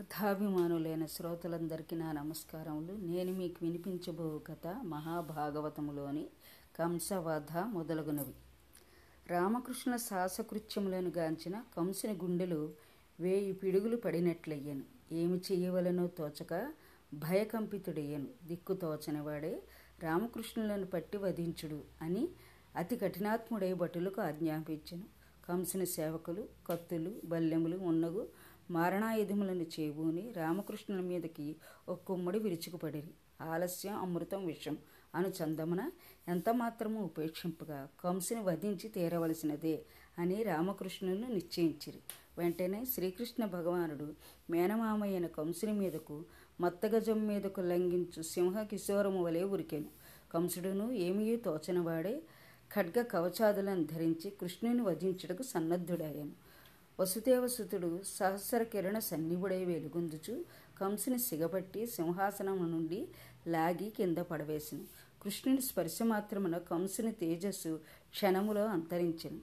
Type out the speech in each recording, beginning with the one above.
కథాభిమానులైన శ్రోతలందరికీ నా నమస్కారములు. నేను మీకు వినిపించబో కథ మహాభాగవతములోని కంసవధ మొదలగునవి. రామకృష్ణ సాహసకృత్యములను గాంచిన కంసుని గుండెలు వేయి పిడుగులు పడినట్లయ్యాను. ఏమి చేయవలనో తోచక భయకంపితుడయ్యాను. దిక్కు తోచనివాడే రామకృష్ణులను పట్టి వధించుడు అని అతి కఠినాత్ముడై భటులకు ఆజ్ఞాపించను. కంసుని సేవకులు కత్తులు బల్లెములు ఉన్నగు మారణాయుధములను చేబూని రామకృష్ణుల మీదకి ఒక కుమ్మడి విరుచుకుపడిరి. ఆలస్యం అమృతం విషం అను చందమున ఎంత మాత్రము ఉపేక్షింపగా కంసుని వధించి తీరవలసినదే అని రామకృష్ణులను నిశ్చయించిరి. వెంటనే శ్రీకృష్ణ భగవానుడు మేనమామయ్యన కంసుని మీదకు మత్తగజం మీదకు లంఘించు సింహ కిశోరము వలె ఉరికెను. కంసుడును ఏమీ తోచనవాడే ఖడ్గ కవచాదులను ధరించి కృష్ణుని వధించుటకు సన్నద్ధుడాయను వసుదేవసుతుడు సహస్ర కిరణ సన్నిభుడై వెలుగొందుచు కంసుని సిగపట్టి సింహాసనం నుండి లాగి కింద పడవేసిను. కృష్ణుని స్పర్శ మాత్రమున కంసుని తేజస్సు క్షణములో అంతరించెను.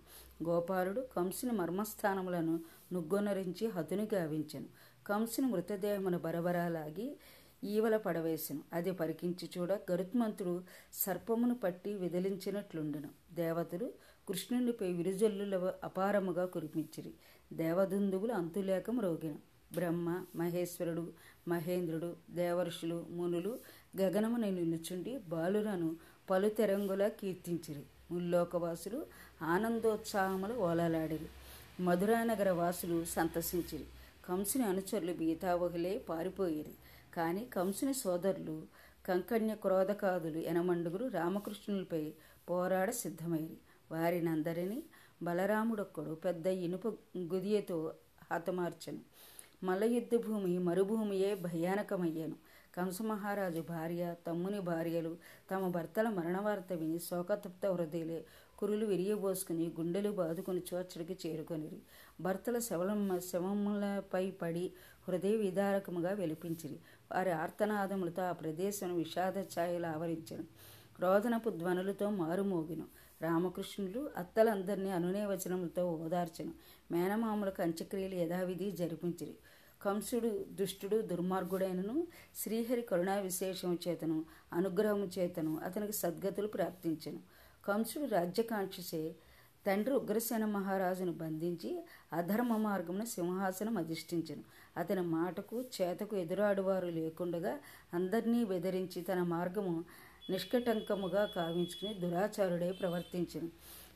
గోపాలుడు కంసుని మర్మస్థానములను నుగ్గొనరించి హతుని గావించెను. కంసుని మృతదేహమును బరబరాలాగి ఈవల పడవేసెను. అది పరికించి చూడ గరుత్మంతుడు సర్పమును పట్టి విదిలించినట్లుండెను. దేవతలు కృష్ణునిపై విరుజల్లుల అపారముగా కురిపించిరి. దేవదుందువులు అంతులేక మ్రోగిన బ్రహ్మ మహేశ్వరుడు మహేంద్రుడు దేవర్షులు మునులు గగనమున నిలుచుండి బాలురను పలుతెరంగులా కీర్తించిరి. ముల్లోకవాసులు ఆనందోత్సాహములు ఓలలాడిరి. మధురానగర వాసులు సంతసించిరి. కంసుని అనుచరులు బీతావహులే పారిపోయిరి. కానీ కంసుని సోదరులు కంకణ్య క్రోధకాదులు ఎనమండుగురు రామకృష్ణులపై పోరాడ సిద్ధమైరి. వారినందరినీ బలరాముడొక్కడు పెద్ద ఇనుప గుదియతో హతమార్చను. మల్లయుద్ధ భూమి మరుభూమియే భయానకమయ్యాను. కంసమహారాజు భార్య తమ్ముని భార్యలు తమ భర్తల మరణవార్త విని శోకతప్త హృదయలే కురులు విరియబోసుకుని గుండెలు బాదుకుని చోచడికి చేరుకొనిరి. భర్తల శవలం శవములపై పడి హృదయ విదారకముగా వెలిపించిరి. వారి ఆర్తనాదములతో ఆ ప్రదేశం విషాద ఛాయలు ఆవరించను రోదనపు ధ్వనులతో మారుమోగిను. రామకృష్ణులు అత్తలందరినీ అనునే వచనములతో ఓదార్చను. మేనమాములకు అంత్యక్రియలు యథావిధి జరిపించిరి. కంసుడు దుష్టుడు దుర్మార్గుడైనను శ్రీహరి కరుణా విశేషము చేతను అనుగ్రహము చేతను అతనికి సద్గతులు ప్రాప్తించను. కంసుడు రాజ్యకాంక్షసే తండ్రి ఉగ్రసేన మహారాజును బంధించి అధర్మ మార్గమున సింహాసనం అధిష్ఠించను. అతని మాటకు చేతకు ఎదురాడువారు లేకుండగా అందరినీ బెదిరించి తన మార్గము నిష్కటంకముగా కావించుకుని దురాచారుడై ప్రవర్తించను.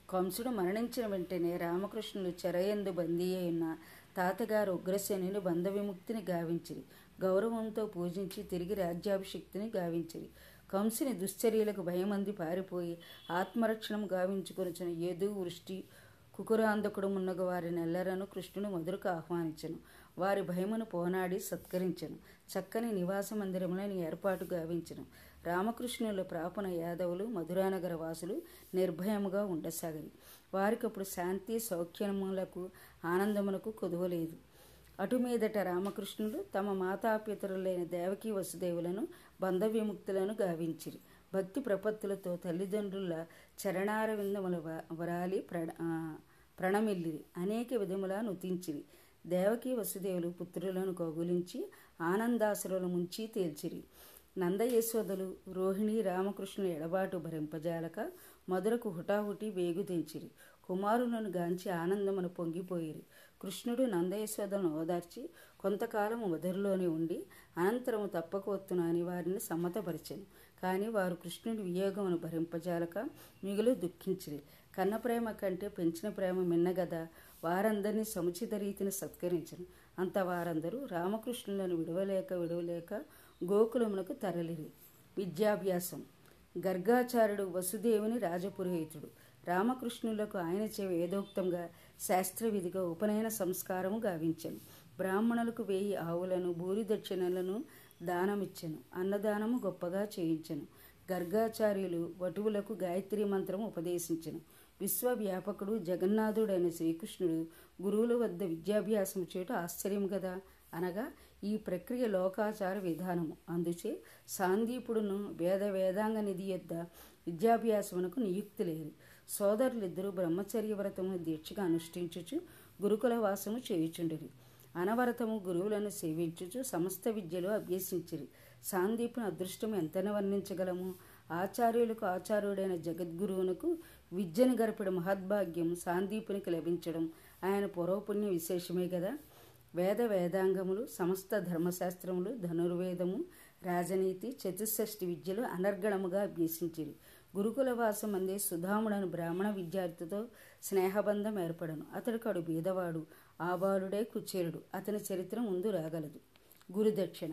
కంసుడు మరణించిన వెంటనే రామకృష్ణుడు చెరయందు బందీ అయిన తాతగారు ఉగ్రసేనుని బంధ విముక్తిని గావించిరి. గౌరవంతో పూజించి తిరిగి రాజ్యాభిషిక్తిని గావించిరి. కంసుని దుశ్చర్యలకు భయమంది పారిపోయి ఆత్మరక్షణం గావించుకొనిచిన ఏదు వృష్టి కుకురాంధకుడు మున్నగ వారి నెల్లరను కృష్ణుని మధురకు ఆహ్వానించను. వారి భయమును పోనాడి సత్కరించను. చక్కని నివాస మందిరములను ఏర్పాటు గావించను. రామకృష్ణుల ప్రాపణ యాదవులు మధురానగర వాసులు నిర్భయముగా ఉండసాగరి. వారికప్పుడు శాంతి సౌఖ్యములకు ఆనందమునకు కొదువలేదు. అటు మీదట రామకృష్ణుడు తమ మాతాపితరులైన దేవకీ వసుదేవులను బంధ విముక్తులను గావించిరి. భక్తి ప్రపత్తులతో తల్లిదండ్రుల చరణారవిందముల వరాలి ప్రణ ప్రణమిల్లిరి. అనేక విధములా నుతించిరి. దేవకి వసుదేవులు పుత్రులను కౌగులించి ఆనందాసురుల ముంచి తేల్చిరి. నందయశోదలు రోహిణి రామకృష్ణుల ఎడబాటు భరింపజాలక మధురకు హుటాహుటి వేగుదించిరి కుమారులను గాంచి ఆనందమును పొంగిపోయిరి. కృష్ణుడు నందయశోదలను ఓదార్చి కొంతకాలము మధురలోనే ఉండి అనంతరము తప్పకొత్తున అని వారిని సమ్మతపరిచెను. కానీ వారు కృష్ణుడి వియోగమును భరింపజాలక మిగులు దుఃఖించిరి. కన్న ప్రేమ కంటే పెంచిన ప్రేమ మిన్నగదా వారందరినీ సముచిత రీతిని సత్కరించను. అంత వారందరూ రామకృష్ణులను విడవలేక విడవలేక గోకులమునకు తరలిరి. విద్యాభ్యాసం. గర్గాచార్యుడు వసుదేవుని రాజపురోహితుడు. రామకృష్ణులకు ఆయన చే వేదోక్తంగా శాస్త్రవిధిగా ఉపనయన సంస్కారము గావించను. బ్రాహ్మణులకు వేయి ఆవులను భూరి దక్షిణలను దానమిచ్చెను. అన్నదానము గొప్పగా చేయించను. గర్గాచార్యులు వటువులకు గాయత్రి మంత్రము ఉపదేశించను. విశ్వవ్యాపకుడు జగన్నాథుడైన శ్రీకృష్ణుడు గురువుల వద్ద విద్యాభ్యాసం చేయటం ఆశ్చర్యం కదా అనగా ఈ ప్రక్రియ లోకాచార విధానము. అందుచే సాందీపుడును వేద వేదాంగ నిధి యొద్ద విద్యాభ్యాసమునకు నియుక్తులేరు సోదరులిద్దరూ బ్రహ్మచర్య వ్రతము దీక్షగా అనుష్ఠించుచు గురుకుల వాసము చేయుచుండిరి. అనవరతము గురువులను సేవించుచు సమస్త విద్యలు అభ్యసించిరి. సాందీపుని అదృష్టం ఎంతన వర్ణించగలము? ఆచార్యులకు ఆచార్యుడైన జగద్గురువునకు విద్యను గరిపిన మహద్భాగ్యం సాందీపునికి లభించడం ఆయన పురోపుణ్య విశేషమే కదా. వేద వేదాంగములు సమస్త ధర్మశాస్త్రములు ధనుర్వేదము రాజనీతి చతుషష్ఠి విద్యలు అనర్గళముగా అభ్యసించిరి. గురుకుల వాసం అందే సుధాముడను బ్రాహ్మణ విద్యార్థితో స్నేహబంధం ఏర్పడను. అతడికడు బీదవాడు ఆబాలుడే కుచేరుడు. అతని చరిత్ర ముందు రాగలదు. గురుదక్షిణ.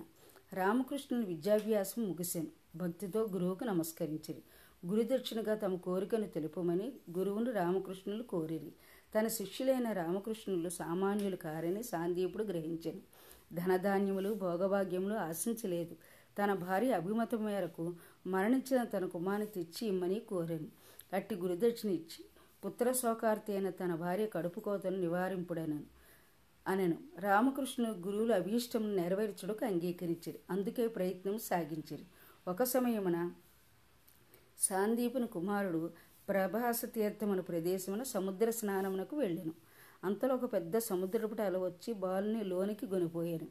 రామకృష్ణుని విద్యాభ్యాసం ముగిశాను భక్తితో గురువుకు నమస్కరించిరి. గురుదక్షిణగా తమ కోరికను తెలుపమని గురువును రామకృష్ణులు కోరిరి. తన శిష్యులైన రామకృష్ణులు సామాన్యులు కారని సాందీపుడు గ్రహించను ధనధాన్యములు భోగభాగ్యములు ఆశించలేదు. తన భార్య అభిమతం మేరకు మరణించిన తన కుమారుని తెచ్చి ఇమ్మని కోరాను అట్టి గురుదక్షిణ ఇచ్చి పుత్ర శోకార్తి అయిన తన భార్య కడుపు కోతను నివారింపుడనను. అనను. రామకృష్ణ గురువుల అభీష్టం నెరవేర్చుటకు అంగీకరించారు. అందుకే ప్రయత్నం సాగించారు. ఒక సమయమున సాందీపుని కుమారుడు ప్రభాస తీర్థమున ప్రదేశమున సముద్ర స్నానమునకు వెళ్ళెను. అంతలో ఒక పెద్ద సముద్రపుటాలు వచ్చి బాలుని లోనికి గొనిపోయాను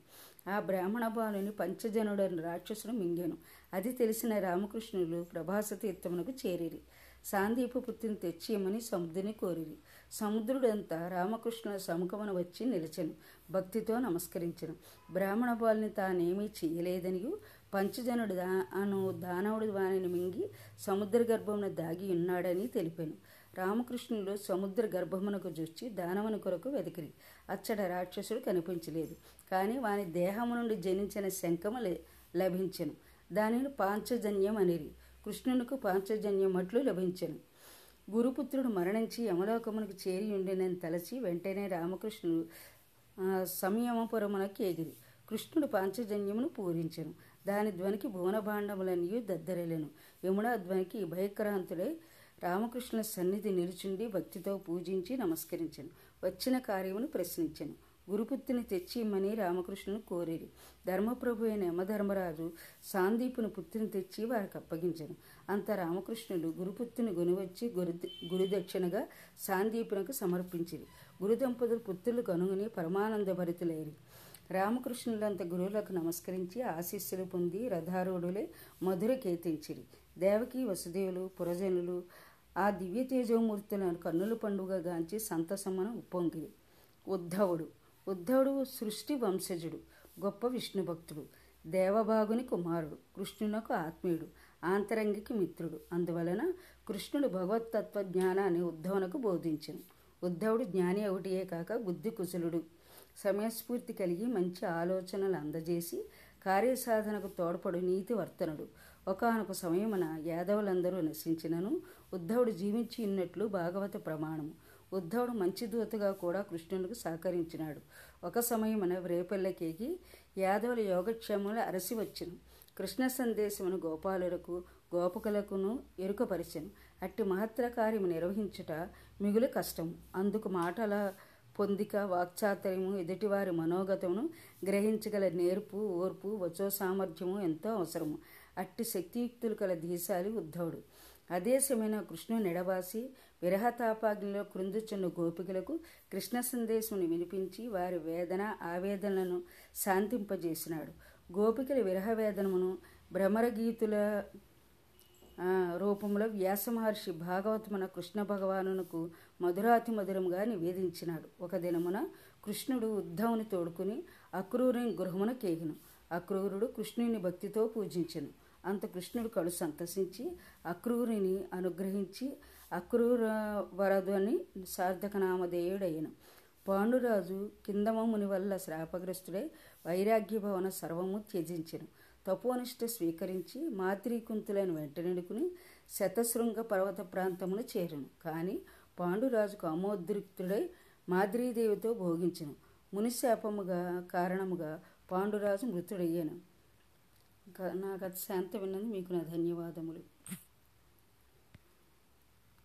ఆ బ్రాహ్మణ బాలుని పంచజనుడని రాక్షసుడు మింగాను. అది తెలిసిన రామకృష్ణులు ప్రభాస తీర్థమునకు చేరిరి. సాందీపు పుత్రిని తెచ్చియమని సముద్రుని కోరిరి. సముద్రుడంతా రామకృష్ణుల సముఖమున వచ్చి నిలిచెను. భక్తితో నమస్కరించను. బ్రాహ్మణ బాలుని తానేమీ చేయలేదని పంచజనుడు దా అను దానవుడు వానిని మింగి సముద్ర గర్భమున దాగి ఉన్నాడని తెలిపాను. రామకృష్ణుడు సముద్ర గర్భమునకు చూచి దానవుని కొరకు వెతికిరి అచ్చట రాక్షసుడు కనిపించలేదు. కానీ వాని దేహము నుండి జనించిన శంఖము లభించను. దానిని పాంచజన్యం అనిరి కృష్ణునికి పాంచజన్యం అట్లు లభించెను. గురుపుత్రుడు మరణించి యమలోకమునకు చేరి ఉండినని తలచి వెంటనే రామకృష్ణుడు సంయమపురమునకు ఎగిరి. కృష్ణుడు పాంచజన్యమును పూరించను. దాని ధ్వనికి భువనభాండములనియు దద్దరెలను. యమునా ధ్వనికి భయక్రాంతుడై రామకృష్ణుల సన్నిధి నిలుచుండి భక్తితో పూజించి నమస్కరించను. వచ్చిన కార్యమును ప్రశ్నించను. గురుపుత్తిని తెచ్చిమ్మని రామకృష్ణుని కోరేరు. ధర్మప్రభు అయిన యమధర్మరాజు సాందీపుని పుత్రిని తెచ్చి వారికి అప్పగించను. అంత రామకృష్ణుడు గురుపుత్తిని గునివచ్చి గురు గురుదక్షిణగా సాందీపునకు సమర్పించిరి. గురుదంపతులు పుత్రులు కనుగొని పరమానంద భరితులైరి రామకృష్ణులంత గురువులకు నమస్కరించి ఆశీస్సులు పొంది రథారూఢులే మధుర కేతించిరి దేవకి వసుదేవులు పురజనులు ఆ దివ్య తేజోమూర్తులను కన్నుల పండుగ గాంచి సంతసమన ఉప్పొంగిరి. ఉద్ధవుడు. ఉద్ధవుడు సృష్టి వంశజుడు గొప్ప విష్ణు భక్తుడు దేవభాగుని కుమారుడు కృష్ణునకు ఆత్మీయుడు ఆంతరంగికి మిత్రుడు. అందువలన కృష్ణుడు భగవతత్వ జ్ఞానాన్ని ఉద్ధవునకు బోధించను. ఉద్ధవుడు జ్ఞాని ఒకటియే కాక బుద్ధి కుశలుడు. సమయస్ఫూర్తి కలిగి మంచి ఆలోచనలు అందజేసి కార్యసాధనకు తోడ్పడు నీతి వర్తనుడు ఒకనొక సమయమున యాదవులందరూ నశించినను ఉద్ధవుడు జీవించి ఉన్నట్లు భాగవత ప్రమాణము. ఉద్ధవుడు మంచి దూతగా కూడా కృష్ణునికి సహకరించినాడు. ఒక సమయమున రేపల్లకేకి యాదవుల యోగక్షేమములు అరసి వచ్చును. కృష్ణ సందేశమును గోపాలులకు గోపకులకును ఎరుకపరిచెను. అట్టి మహత్తర కార్యము నిర్వహించుట మిగులు కష్టము. అందుకు మాటల పొందిక వాక్చాతుర్యము ఎదుటివారి మనోగతమును గ్రహించగల నేర్పు ఓర్పు వచో సామర్థ్యము ఎంతో అవసరము. అట్టి శక్తియుక్తులు కల దీశాలి ఉద్ధవుడు. అదే సమయంలో కృష్ణుని నెడబాసి విరహతాపాగ్నిలో కృందుచున్న గోపికలకు కృష్ణ సందేశమును వినిపించి వారి వేదన ఆవేదనలను శాంతింపజేసినాడు. గోపికల విరహ వేదనమును భ్రమరగీతుల రూపంలో వ్యాస మహర్షి భాగవతమున కృష్ణ భగవానునకు మధురాతి మధురముగా నివేదించినాడు. ఒక దినమున కృష్ణుడు ఉద్ధవుని తోడుకుని అక్రూరుని గృహమున కేగిను. అక్రూరుడు కృష్ణుని భక్తితో పూజించెను. అంత కృష్ణుడు కడు సంతసించి అక్రూరిని అనుగ్రహించి అక్రూర వరదు అని సార్థకనామధేయుడయ్యను. పాండురాజు కిందమముని వల్ల శ్రాపగ్రస్తుడై వైరాగ్య భవన సర్వము త్యజించెను. తపోనిష్ట స్వీకరించి మాతృకుంతులను వెంటనెడుకుని శతశృంగ పర్వత ప్రాంతమును చేరును. కానీ పాండురాజుకు అమోద్రిక్తుడై మాద్రీదేవితో భోగించెను. మునిశాపముగా కారణముగా పాండురాజు మృతుడయ్యాను. నా గత శాంత విన్నది మీకు నా ధన్యవాదములు.